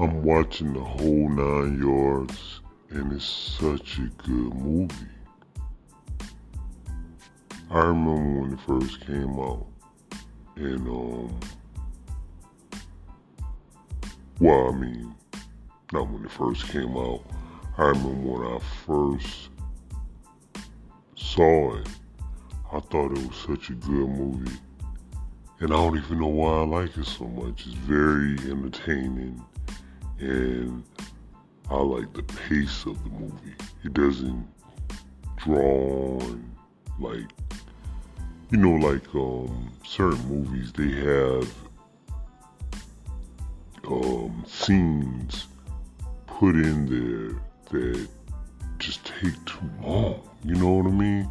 I'm watching the whole nine yards, and it's such a good movie. I remember when it first came out, and um, well, I mean, not when it first came out. I remember when I first saw it, I thought it was such a good movie. And I don't even know why I like it so much. It's very entertaining and I like the pace of the movie. It doesn't draw on like you know, like um certain movies they have um scenes put in there that just take too long. You know what I mean?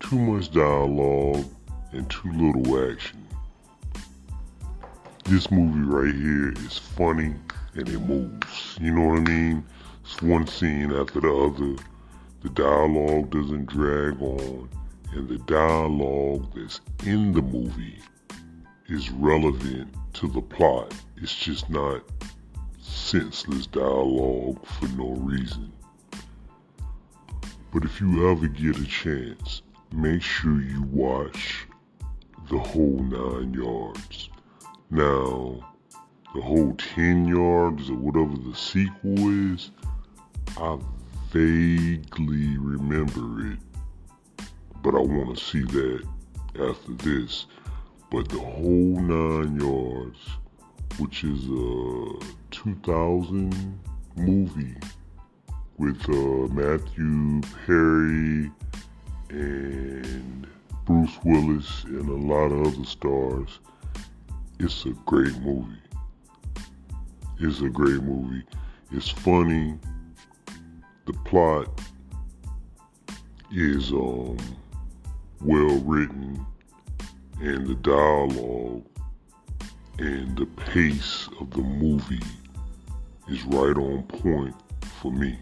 Too much dialogue and too little action. This movie right here is funny and it moves. You know what I mean? It's one scene after the other. The dialogue doesn't drag on, and the dialogue that's in the movie is relevant to the plot. It's just not senseless dialogue for no reason. But if you ever get a chance, make sure you watch the whole nine yards. Now, the whole 10 yards or whatever the sequel is, I vaguely remember it, but I want to see that after this. But the whole nine yards, which is a 2000 movie with uh, Matthew Perry and Bruce Willis and a lot of other stars. It's a great movie. It's a great movie. It's funny. The plot is um, well written, and the dialogue and the pace of the movie is right on point for me.